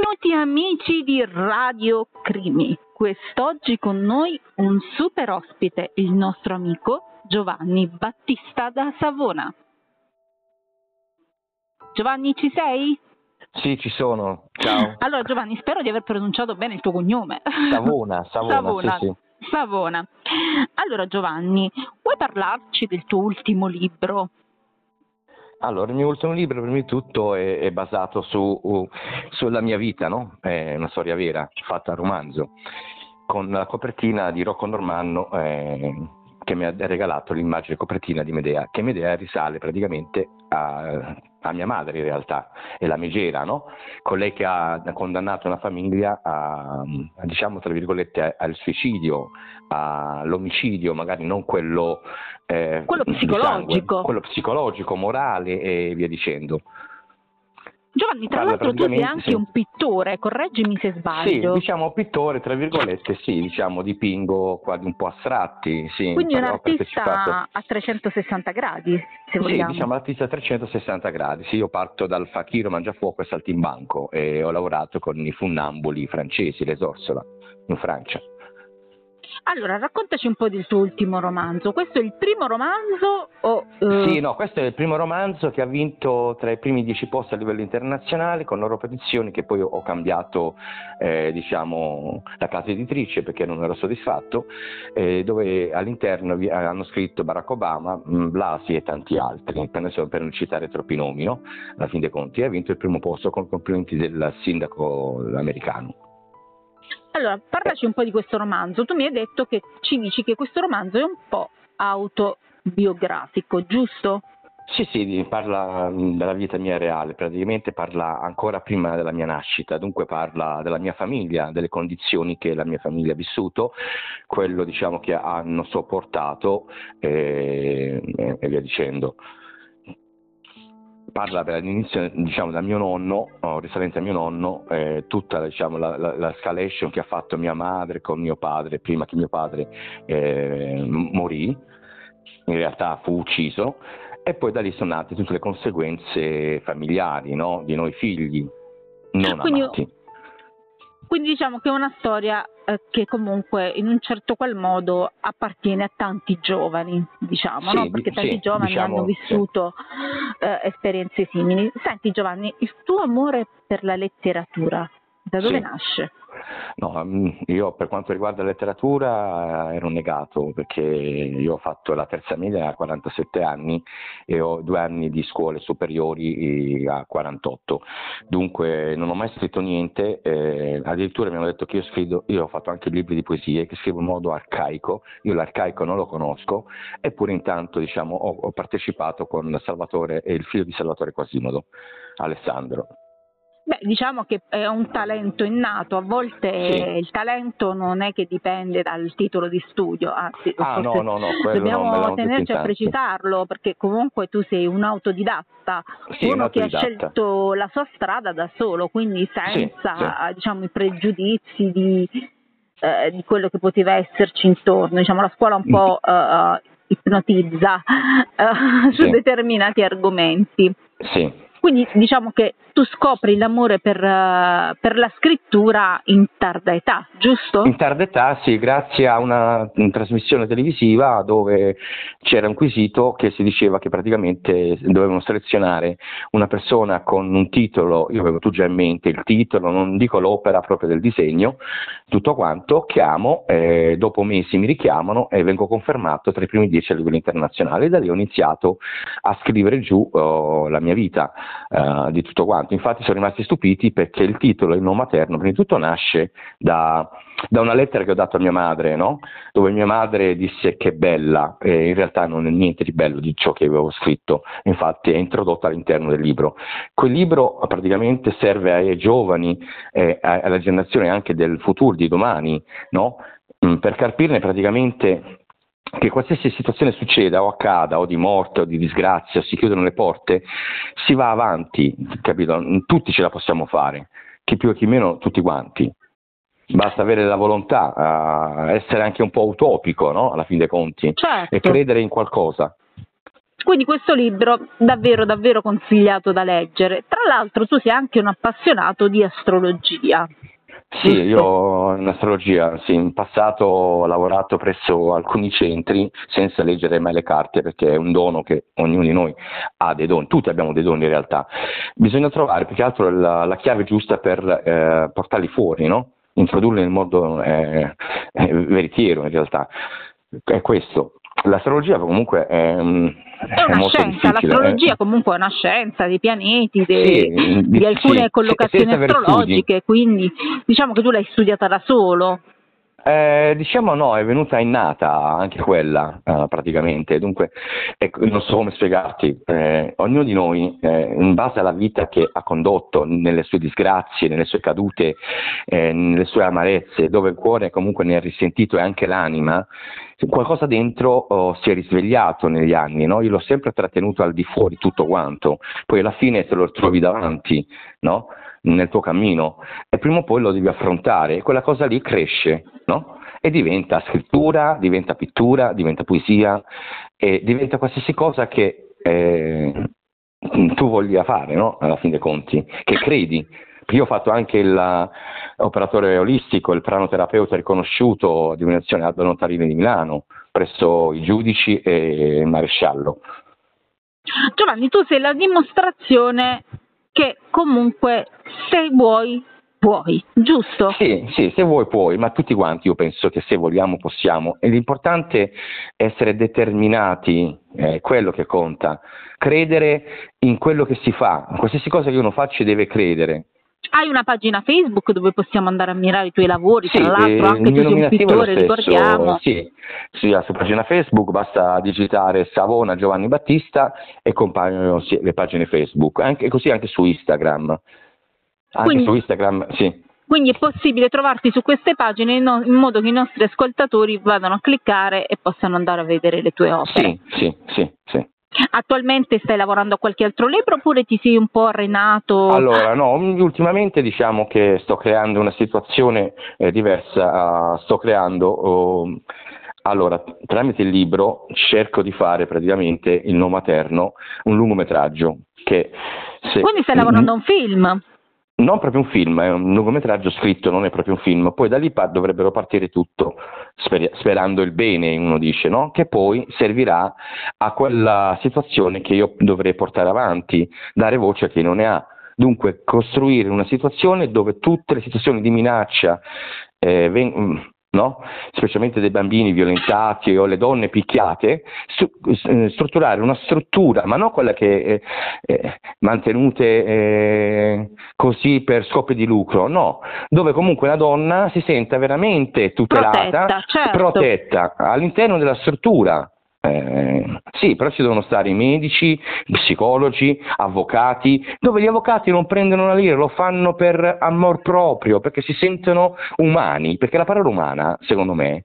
Benvenuti amici di Radio Crimi. Quest'oggi con noi un super ospite, il nostro amico Giovanni Battista da Savona. Giovanni, ci sei? Sì, ci sono. Ciao. Allora Giovanni, spero di aver pronunciato bene il tuo cognome. Savona, Savona, Savona. sì, sì. Savona. Allora Giovanni, vuoi parlarci del tuo ultimo libro? Allora, il mio ultimo libro, prima di tutto, è, è basato su, uh, sulla mia vita, no? È una storia vera, fatta a romanzo, con la copertina di Rocco Normanno, eh, che mi ha regalato l'immagine copertina di Medea, che Medea risale praticamente a, a mia madre in realtà, è la Megera, no? Colei che ha condannato una famiglia a, a, diciamo tra virgolette, al suicidio, all'omicidio, magari non quello, eh, Quello psicologico. sangue, quello psicologico, morale e via dicendo. Giovanni, tra Parla l'altro tu sei anche sì. un pittore, correggimi se Sì, sbaglio. diciamo pittore, tra virgolette, sì, diciamo dipingo quadri un po' astratti, sì. Quindi un artista a 360 gradi, se Sì, vogliamo. diciamo l'artista a 360 gradi. Sì, io parto dal Fakiro Mangiafuoco e Saltimbanco e ho lavorato con i funnamboli francesi, les Orsola, in Francia. Allora, raccontaci un po' del tuo ultimo romanzo. Questo è il primo romanzo o... eh, Sì, no, questo è il primo romanzo che ha vinto tra i primi dieci posti a livello internazionale con loro petizioni che poi ho cambiato, eh, diciamo, la casa editrice perché non ero soddisfatto, eh, dove all'interno vi- hanno scritto Barack Obama, mh, Blasi e tanti altri, per, adesso per non citare troppi nomi, no? alla fin dei conti, ha vinto il primo posto con complimenti del sindaco americano. Allora, parlaci un po' di questo romanzo. Tu mi hai detto che ci dici che questo romanzo è un po' autobiografico, giusto? Sì, sì, parla mh, della vita mia reale, praticamente parla ancora prima della mia nascita, dunque parla della mia famiglia, delle condizioni che la mia famiglia ha vissuto, quello diciamo che hanno sopportato eh, e, e via dicendo. Parla per all'inizio diciamo da mio nonno, risalente a mio nonno, eh, tutta diciamo, la, la, la escalation che ha fatto mia madre con mio padre prima che mio padre eh, morì, in realtà fu ucciso, e poi da lì sono nate tutte le conseguenze familiari no? di noi figli, non Quindi- amati. Quindi diciamo che è una storia eh, che comunque in un certo qual modo appartiene a tanti giovani, diciamo, Sì, no? perché tanti sì, giovani diciamo, hanno vissuto eh, esperienze simili. Senti Giovanni, il tuo amore per la letteratura, da dove Sì. nasce? No, mm, io per quanto riguarda la letteratura eh, ero negato perché io ho fatto la terza media a 47 anni e ho due anni di scuole superiori eh, a 48, dunque non ho mai scritto niente, eh, addirittura mi hanno detto che io scrivo, io ho fatto anche libri di poesie che scrivo in modo arcaico, io l'arcaico non lo conosco, eppure intanto diciamo, ho, ho partecipato con Salvatore e il figlio di Salvatore Quasimodo, Alessandro. Beh, diciamo che è un talento innato, a volte Sì. il talento non è che dipende dal titolo di studio, anzi Ah no, no, no, dobbiamo tenerci a precisarlo perché comunque tu sei un autodidatta, Sì, un uno che ha scelto la sua strada da solo, quindi senza diciamo, i pregiudizi di, eh, di quello che poteva esserci intorno. Diciamo, la scuola un Mm. po' eh, ipnotizza eh, su Sì. determinati argomenti. Sì. Quindi diciamo che tu scopri l'amore per, eh, per la scrittura in tarda età, giusto? In tarda età, sì, grazie a una, mm, trasmissione televisiva dove c'era un quesito che si diceva che praticamente dovevano selezionare una persona con un titolo, io avevo tu già in mente il titolo, non dico l'opera proprio del disegno, tutto quanto, chiamo, eh, dopo mesi mi richiamano e vengo confermato tra i primi dieci a livello internazionale e da lì ho iniziato a scrivere giù oh, la mia vita eh, di tutto quanto. Infatti sono rimasti stupiti perché il titolo, il nome materno, prima di tutto nasce da, da una lettera che ho dato a mia madre, no? dove mia madre disse che è bella, e in realtà non è niente di bello di ciò che avevo scritto, infatti è introdotto all'interno del libro. Quel libro praticamente serve ai giovani, eh, alla generazione anche del futuro, di domani, no? Mm, per capirne praticamente che qualsiasi situazione succeda o accada o di morte o di disgrazia o si chiudono le porte, si va avanti, capito? Tutti ce la possiamo fare, chi più e chi meno, tutti quanti. Basta avere la volontà, eh, essere anche un po' utopico, no? Alla fin dei conti, Certo. e credere in qualcosa. quindi questo libro davvero davvero consigliato da leggere. Tra l'altro tu sei anche un appassionato di astrologia. Sì, io in astrologia, sì, in passato ho lavorato presso alcuni centri senza leggere mai le carte perché è un dono che ognuno di noi ha dei doni, tutti abbiamo dei doni in realtà. Bisogna trovare più che altro la, la chiave giusta per eh, portarli fuori, no? introdurli nel modo eh, eh, veritiero in realtà. È questo. L'astrologia comunque è, mm, è una è scienza, eh. l'astrologia comunque è una scienza dei pianeti, dei, sì, di alcune sì, collocazioni astrologiche, quindi diciamo che tu l'hai studiata da solo. Eh, diciamo no, è venuta innata anche quella eh, praticamente, dunque ecco, non so come spiegarti, eh, ognuno di noi eh, in base alla vita che ha condotto, nelle sue disgrazie, nelle sue cadute, eh, nelle sue amarezze, dove il cuore comunque ne ha risentito e anche l'anima, qualcosa dentro oh, si è risvegliato negli anni, no? io l'ho sempre trattenuto al di fuori tutto quanto, poi alla fine te lo trovi davanti, no? Nel tuo cammino e prima o poi lo devi affrontare e quella cosa lì cresce no? e diventa scrittura, diventa pittura, diventa poesia e diventa qualsiasi cosa che eh, tu voglia fare no? alla fine dei conti, che credi. Io ho fatto anche l'operatore olistico, il pranoterapeuta riconosciuto di Un'azione Aldo Notarini di Milano, presso i giudici e il maresciallo. Giovanni, tu sei la dimostrazione che comunque se vuoi puoi, giusto? Sì, sì, se vuoi puoi, ma tutti quanti io penso che se vogliamo possiamo. E l'importante è essere determinati, è eh, quello che conta, credere in quello che si fa, qualsiasi cosa che uno faccia deve credere. Hai una pagina Facebook dove possiamo andare a ammirare i tuoi lavori, sì, tra l'altro anche tu sei un pittore, ricordiamo. Sì, sì, su pagina Facebook basta digitare Savona Giovanni Battista e compaiono le pagine Facebook, anche, così anche su Instagram. Anche quindi, su Instagram, sì. Quindi è possibile trovarti su queste pagine in, in, modo che i nostri ascoltatori vadano a cliccare e possano andare a vedere le tue opere. Sì, sì, sì, sì. Attualmente stai lavorando a qualche altro libro oppure ti sei un po' arenato? Allora, no, ultimamente diciamo che sto creando una situazione eh, diversa, sto creando, uh, allora, tramite il libro cerco di fare praticamente il no materno, un lungometraggio. Che se, Quindi stai lavorando a un film? Non proprio un film, è un lungometraggio scritto, non è proprio un film, poi da lì dovrebbero partire tutto, sper- sperando il bene, uno dice, no? che poi servirà a quella situazione che io dovrei portare avanti, dare voce a chi non ne ha. Dunque, costruire una situazione dove tutte le situazioni di minaccia eh, veng- no? specialmente dei bambini violentati o le donne picchiate, eh, strutturare una struttura, ma non quella che è, è mantenute eh, così per scopi di lucro, no, dove comunque la donna si senta veramente tutelata, protetta, certo. protetta all'interno della struttura. Eh, sì, però ci devono stare i medici, psicologi, avvocati, dove gli avvocati non prendono la lira, lo fanno per amor proprio, perché si sentono umani, perché la parola umana, secondo me,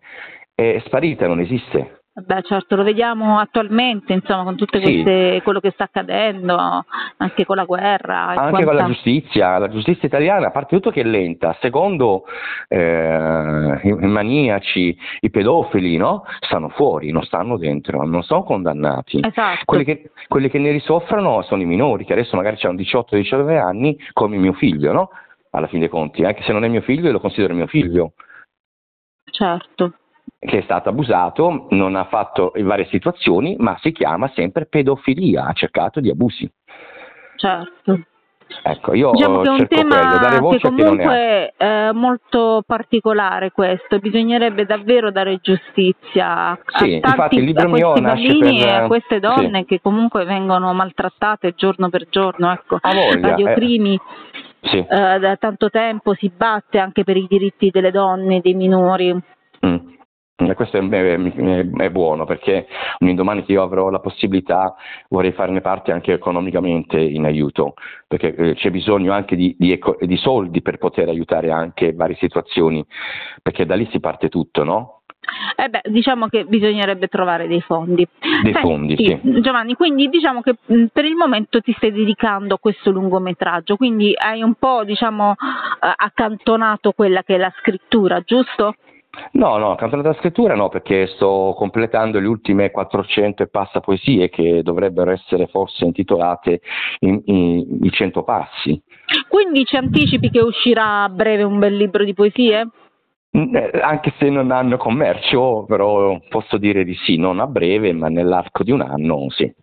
è sparita, non esiste. Beh, certo, lo vediamo attualmente, insomma, con tutto sì. quello che sta accadendo, anche con la guerra. Anche quanta... con la giustizia, la giustizia italiana, a parte tutto che è lenta, secondo eh, i maniaci, i pedofili, no? Stanno fuori, non stanno dentro, non sono condannati. Esatto. Quelli che, quelli che ne risoffrono sono i minori, che adesso magari hanno 18-19 anni, come mio figlio, no? Alla fine dei conti, anche se non è mio figlio, lo considero mio figlio. Certo che è stato abusato, non ha fatto in varie situazioni, ma si chiama sempre pedofilia, ha cercato di abusi. Certo. Ecco, io diciamo che è un tema quello, che comunque è molto particolare questo, bisognerebbe davvero dare giustizia a, sì, tanti, il libro a questi bambini per... e a queste donne sì. che comunque vengono maltrattate giorno per giorno. Ecco, Radio eh, Crimi sì. eh, da tanto tempo si batte anche per i diritti delle donne dei minori. Mm. Questo è, è, è, buono perché un indomani che io avrò la possibilità vorrei farne parte anche economicamente in aiuto, perché eh, c'è bisogno anche di, di, di, soldi per poter aiutare anche varie situazioni, perché da lì si parte tutto, no? Eh beh, diciamo che bisognerebbe trovare dei fondi. Dei Senti, fondi, sì. Giovanni, quindi diciamo che per il momento ti stai dedicando a questo lungometraggio, quindi hai un po' diciamo accantonato quella che è la scrittura, giusto? No, no, campionato della scrittura no, perché sto completando le ultime 400 e passa poesie che dovrebbero essere forse intitolate in, in, i 100 passi. Quindi ci anticipi che uscirà a breve un bel libro di poesie? Mm, eh, anche se non hanno commercio, però posso dire di sì, non a breve, ma nell'arco di un anno sì.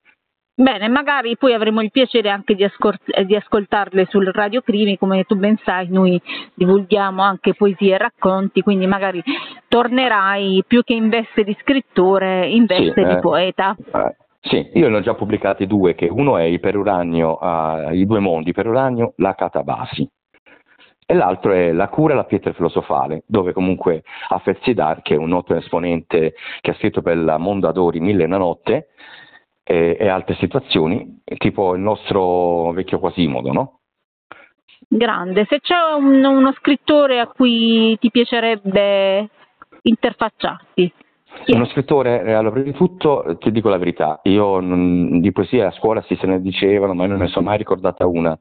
Bene, magari poi avremo il piacere anche di, ascolt- di, ascoltarle sul Radio Crimi, come tu ben sai, noi divulghiamo anche poesie e racconti, quindi magari tornerai più che in veste di scrittore, in veste sì, di eh, poeta. Eh, sì, io ne ho già pubblicati due, che uno è Iperuranio, uh, I due mondi, Iperuranio, la Catabasi e l'altro è La cura e la pietra filosofale, dove comunque Affezidar, che è un noto esponente che ha scritto per il Mondo Adori Mille e una notte, e, e altre situazioni, tipo il nostro vecchio Quasimodo, no? Grande, se c'è un, uno scrittore a cui ti piacerebbe interfacciarti. Sì. Uno scrittore, eh, allora prima di tutto ti dico la verità, io non, di poesia a scuola si se ne dicevano, ma non ne sono mai ricordata una.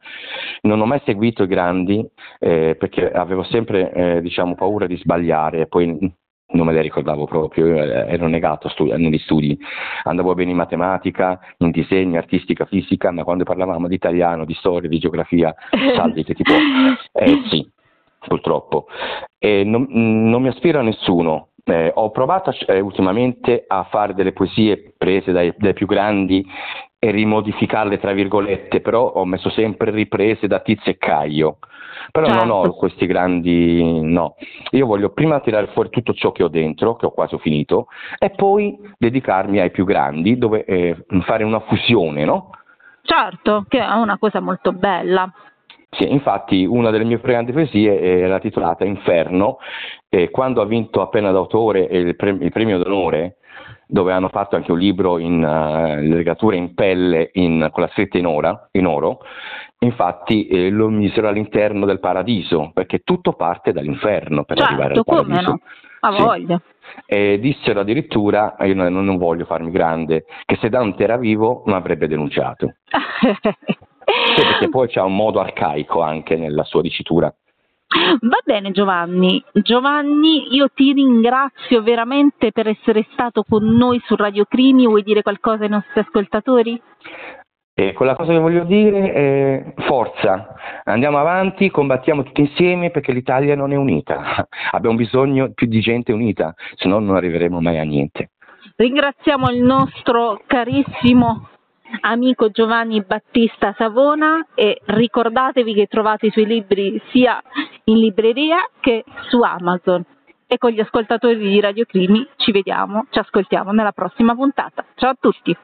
Non ho mai seguito i grandi eh, perché avevo sempre eh, diciamo, paura di sbagliare, poi non me le ricordavo proprio, ero negato studi- negli studi, andavo bene in matematica, in disegno, artistica, fisica, ma quando parlavamo di italiano, di storia, di geografia, salite tipo, eh sì, purtroppo. E non, non mi aspiro a nessuno, eh, ho provato eh, ultimamente a fare delle poesie prese dai, dai, più grandi e rimodificarle tra virgolette, però ho messo sempre riprese da Tizio e Caio. Però certo. non ho questi grandi, no. Io voglio prima tirare fuori tutto ciò che ho dentro, che ho quasi finito, e poi dedicarmi ai più grandi, dove eh, fare una fusione, no? Certo, che è una cosa molto bella. Sì, infatti una delle mie più grandi poesie era titolata Inferno e quando ha vinto appena d'autore il premio d'onore, dove hanno fatto anche un libro in uh, legatura in pelle in, con la scritta in, ora, in oro, infatti eh, lo misero all'interno del paradiso, perché tutto parte dall'inferno per certo, arrivare al paradiso. No? A sì. voglia. E dissero addirittura, io non, non voglio farmi grande, che se Dante era vivo non avrebbe denunciato. Sì, perché poi c'è un modo arcaico anche nella sua dicitura. Va bene Giovanni, Giovanni io ti ringrazio veramente per essere stato con noi su Radio Crimi, vuoi dire qualcosa ai nostri ascoltatori? E quella cosa che voglio dire è forza, andiamo avanti, combattiamo tutti insieme perché l'Italia non è unita, abbiamo bisogno più di gente unita, se no non arriveremo mai a niente. Ringraziamo il nostro carissimo amico Giovanni Battista Savona e ricordatevi che trovate i suoi libri sia in libreria che su Amazon. E con gli ascoltatori di Radio Crimi ci vediamo, ci ascoltiamo nella prossima puntata. Ciao a tutti!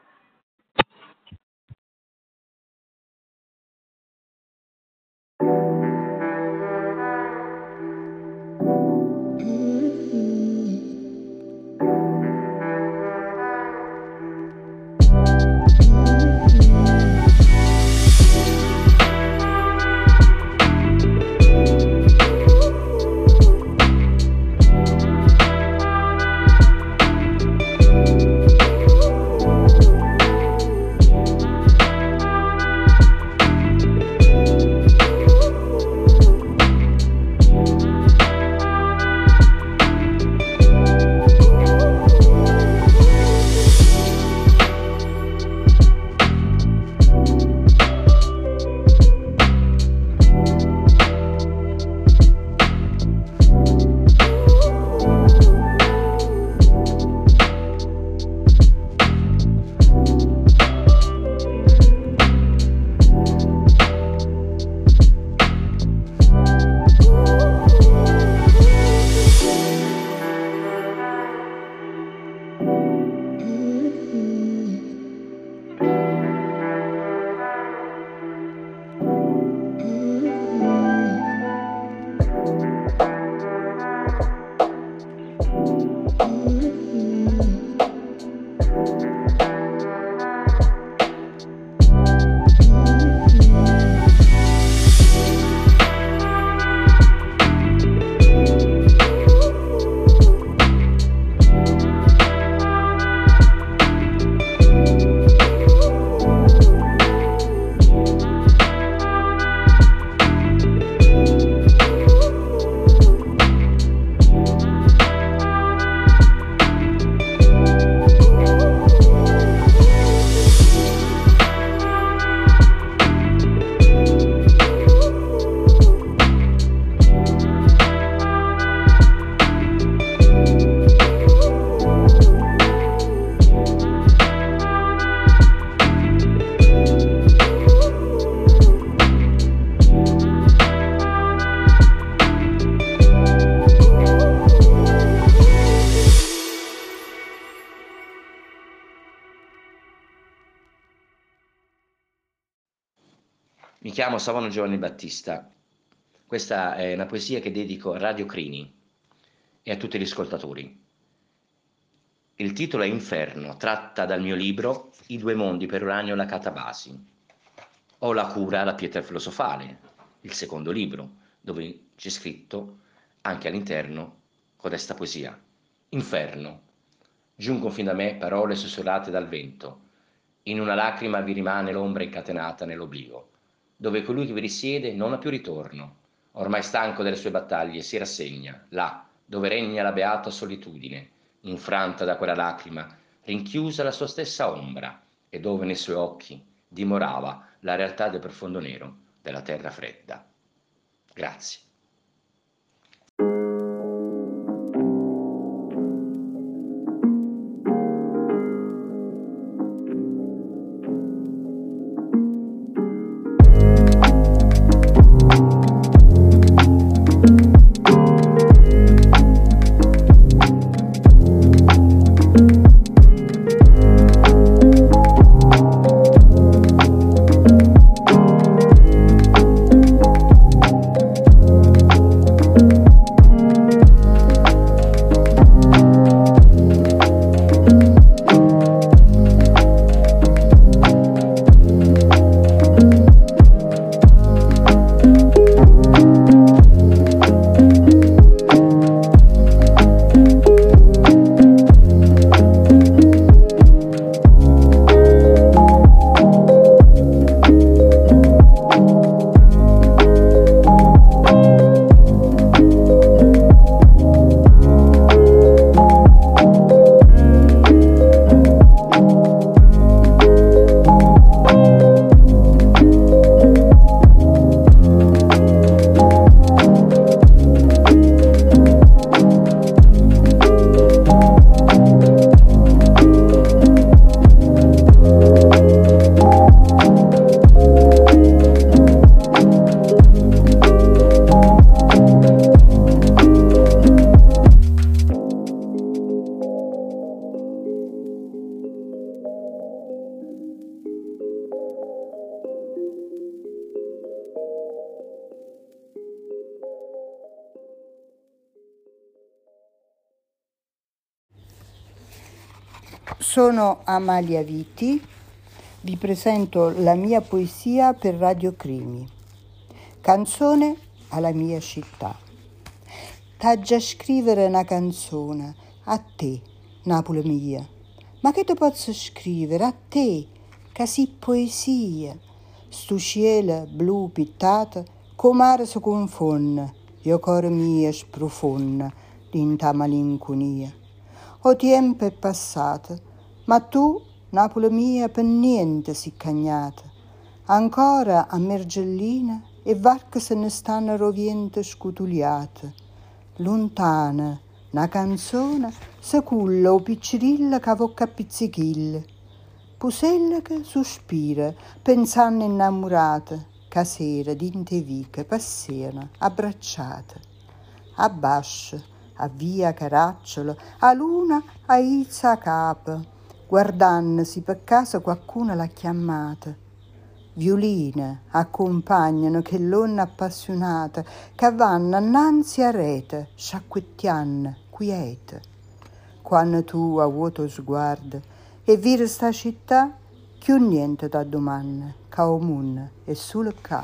chiamo Savona Giovanni Battista. Questa è una poesia che dedico a Radio Crini e a tutti gli ascoltatori. Il titolo è Inferno, tratta dal mio libro I due mondi per Uranio la Catabasi. Ho la cura, la pietra filosofale, il secondo libro, dove c'è scritto anche all'interno codesta poesia. Inferno. Giungono fin da me parole sussurrate dal vento. In una lacrima vi rimane l'ombra incatenata nell'oblio dove colui che vi risiede non ha più ritorno. Ormai stanco delle sue battaglie, si rassegna, là, dove regna la beata solitudine, infranta da quella lacrima, rinchiusa la sua stessa ombra, e dove nei suoi occhi dimorava la realtà del profondo nero della terra fredda. Grazie. Sono Amalia Viti, vi presento la mia poesia per Radio Crimi. Canzone alla mia città. T'aggia scrivere una canzone a te, Napoli mia. Ma che ti posso scrivere a te, che si poesia? Sto cielo blu pittato, com'are si confonne, io cuore mio sprofonda, d'inta malinconia. O tempo è passato, ma tu, Napoli mia, per niente si cagnata. Ancora a Mergellina e varche se ne stanno roviente scutuliate. Lontana, una canzone, se culla o piccirilla che vocca pizzichilla. Pusella che sospira, pensando innamorata, che sera dinte viche passiano abbracciate. Abbascio, a via caracciolo, a luna a izza capo guardandosi per caso qualcuno l'ha chiamata. Violine accompagnano che l'onna appassionata che vanno annanzi a rete, sciacquettianno, quiete. Quando tu a vuoto sguardo e viri sta città, più niente da domanda, ca omun e solo ca.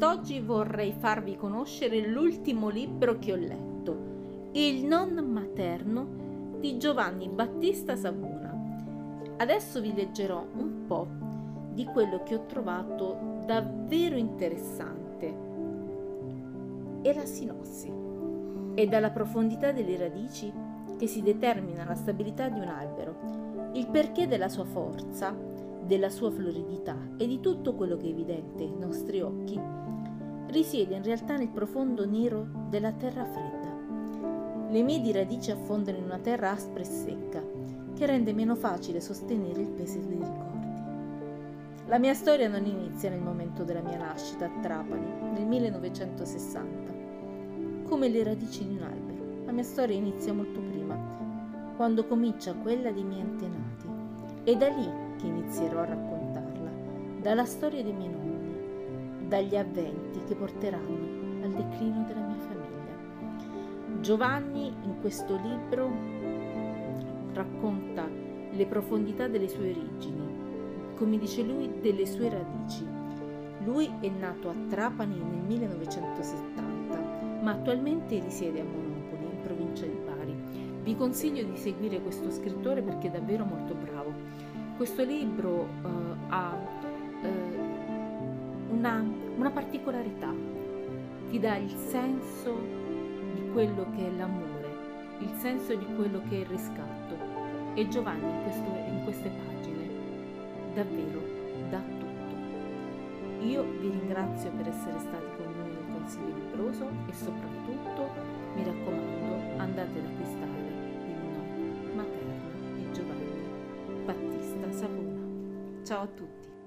quest'oggi vorrei farvi conoscere l'ultimo libro che ho letto, Il non materno di Giovanni Battista Savona. Adesso vi leggerò un po' di quello che ho trovato davvero interessante. E la sinossi. È dalla profondità delle radici che si determina la stabilità di un albero, il perché della sua forza, della sua floridità e di tutto quello che è evidente ai nostri occhi, risiede in realtà nel profondo nero della terra fredda. Le medie radici affondano in una terra aspra e secca, che rende meno facile sostenere il peso dei ricordi. La mia storia non inizia nel momento della mia nascita a Trapani, nel 1960, come le radici di un albero. La mia storia inizia molto prima, quando comincia quella dei miei antenati. E da lì che inizierò a raccontarla, dalla storia dei miei nonni, dagli avventi che porteranno al declino della mia famiglia. Giovanni in questo libro racconta le profondità delle sue origini, come dice lui, delle sue radici. Lui è nato a Trapani nel 1970, ma attualmente risiede a Monopoli, in provincia di Bari. Vi consiglio di seguire questo scrittore perché è davvero molto bravo. Questo libro uh, ha uh, una, una particolarità, ti dà il senso di quello che è l'amore, il senso di quello che è il riscatto. E Giovanni in, questo, in queste pagine davvero dà tutto. Io vi ringrazio per essere stati con noi nel Consiglio Libroso e soprattutto mi raccomando andate ad acquistare il nome materno di Giovanni Battista Savona. Ciao a tutti!